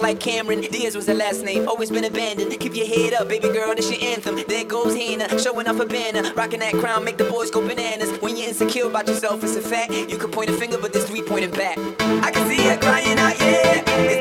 like Cameron. Diaz was the last name, always been abandoned. Keep your head up, baby girl, this your anthem. There goes Hannah, showing off a banner. Rocking that crown, make the boys go bananas. When you're insecure about yourself, it's a fact. You can point a finger, but there's three pointing back. I can see her crying out, yeah. It's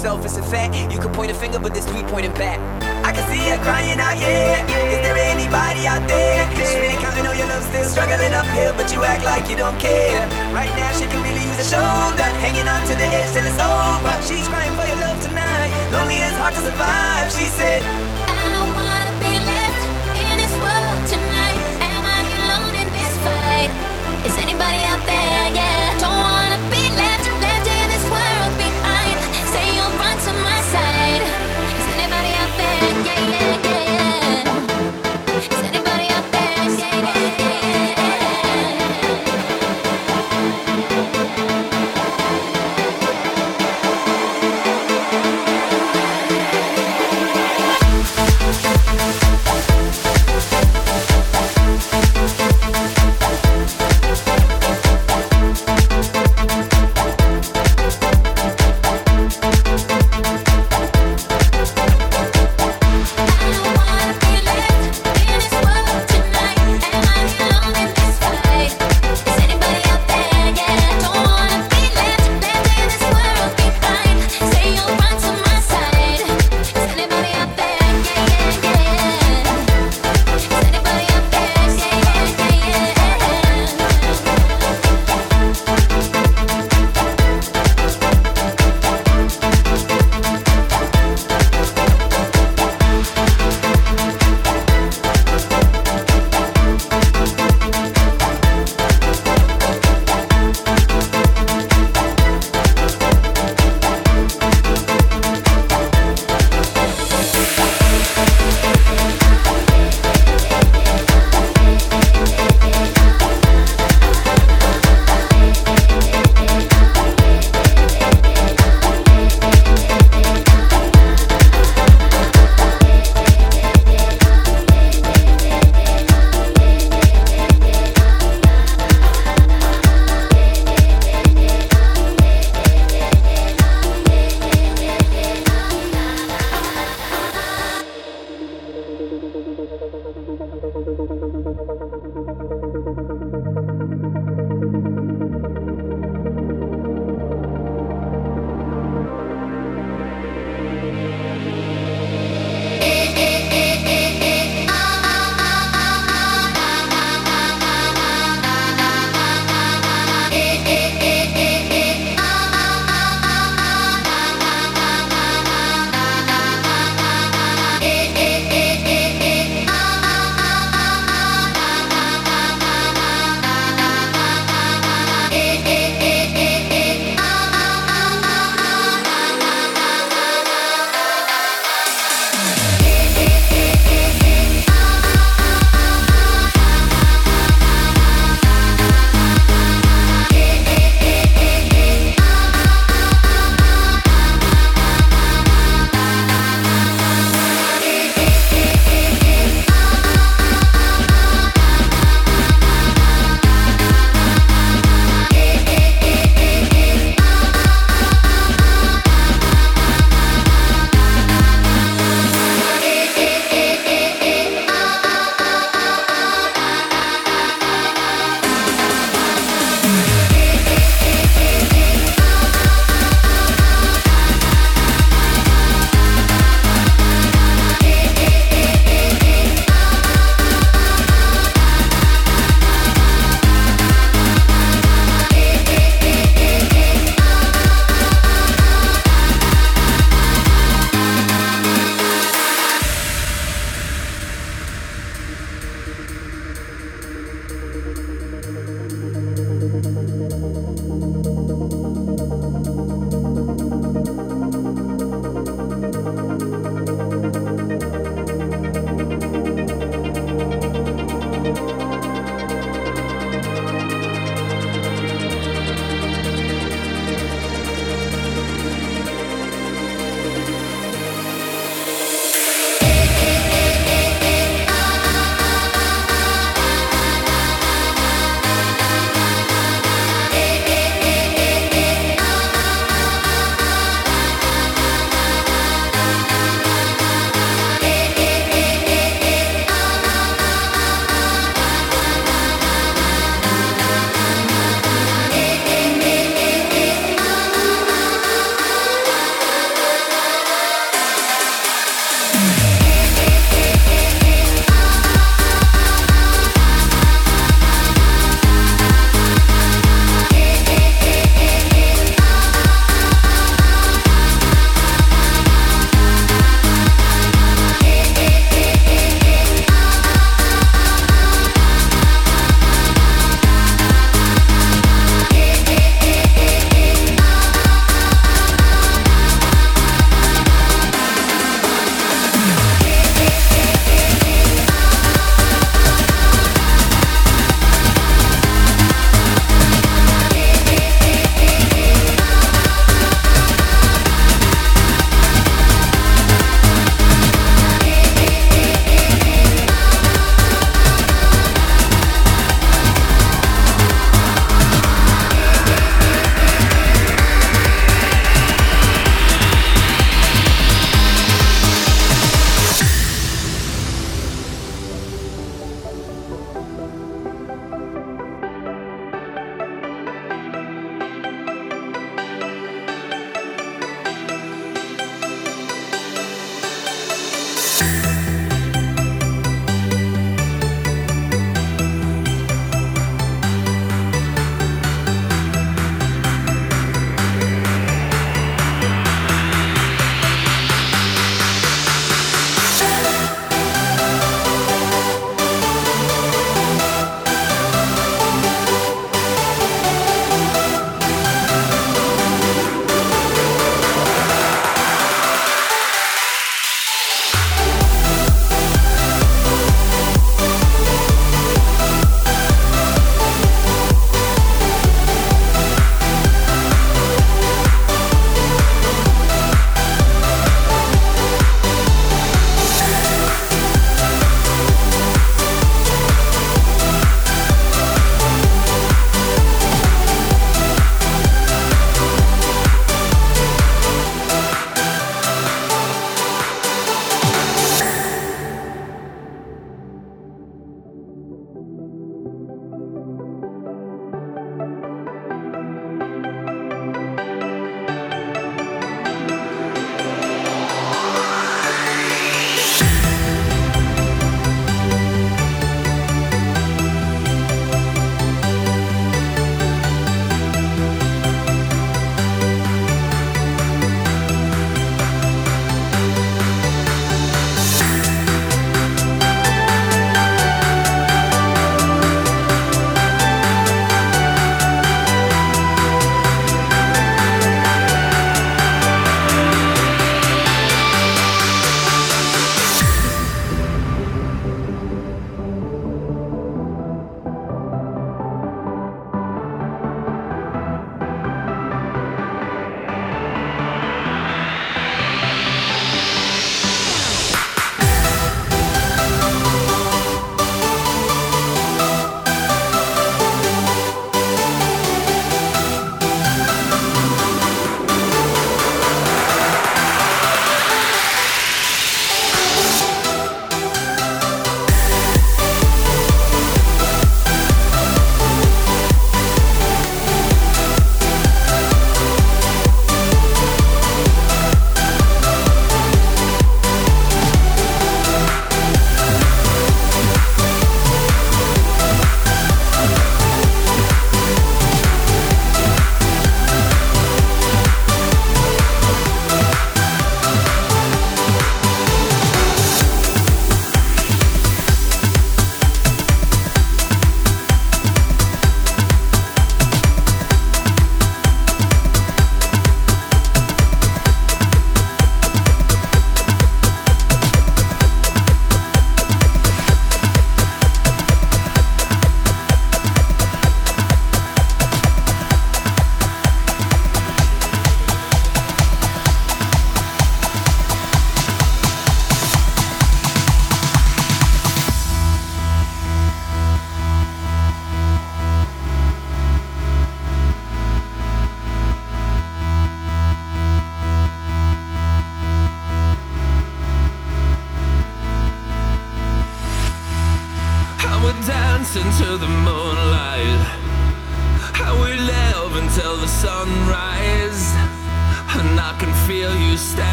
yourself, it's a fact. You can point a finger, but there's three pointing back. I can see her crying out, yeah. Is there anybody out there? She ain't counting on your love, still struggling uphill, but you act like you don't care. Right now, she can really use a shoulder, hanging on to the edge till it's over. She's crying for your love tonight. Lonely, it's hard to survive. She said, I don't wanna be left in this world tonight. Am I alone in this fight? Is anybody out there? Yeah,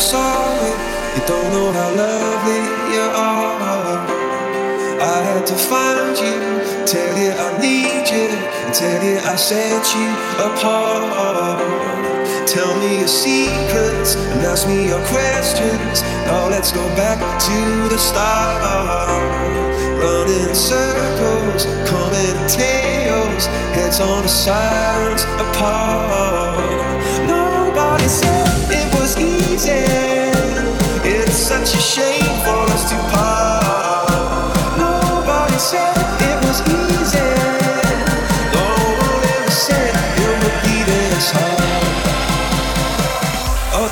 I'm sorry. You don't know how lovely you are. I had to find you, tell you I need you, tell you I set you apart. Tell me your secrets and ask me your questions. Now let's go back to the start running circles, coming tails, heads on the sirens apart. Nobody.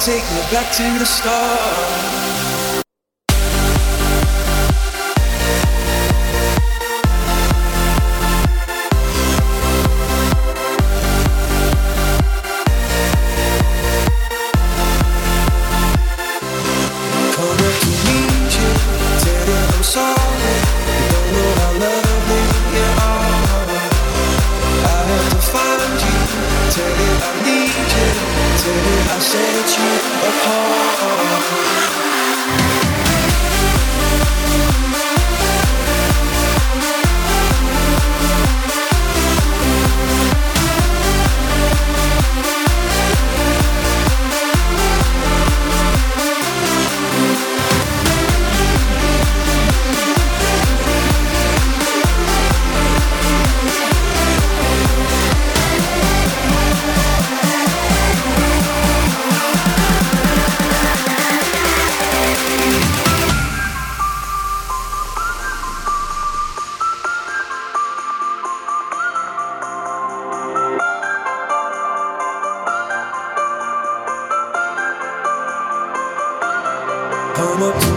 Take me back to the start. come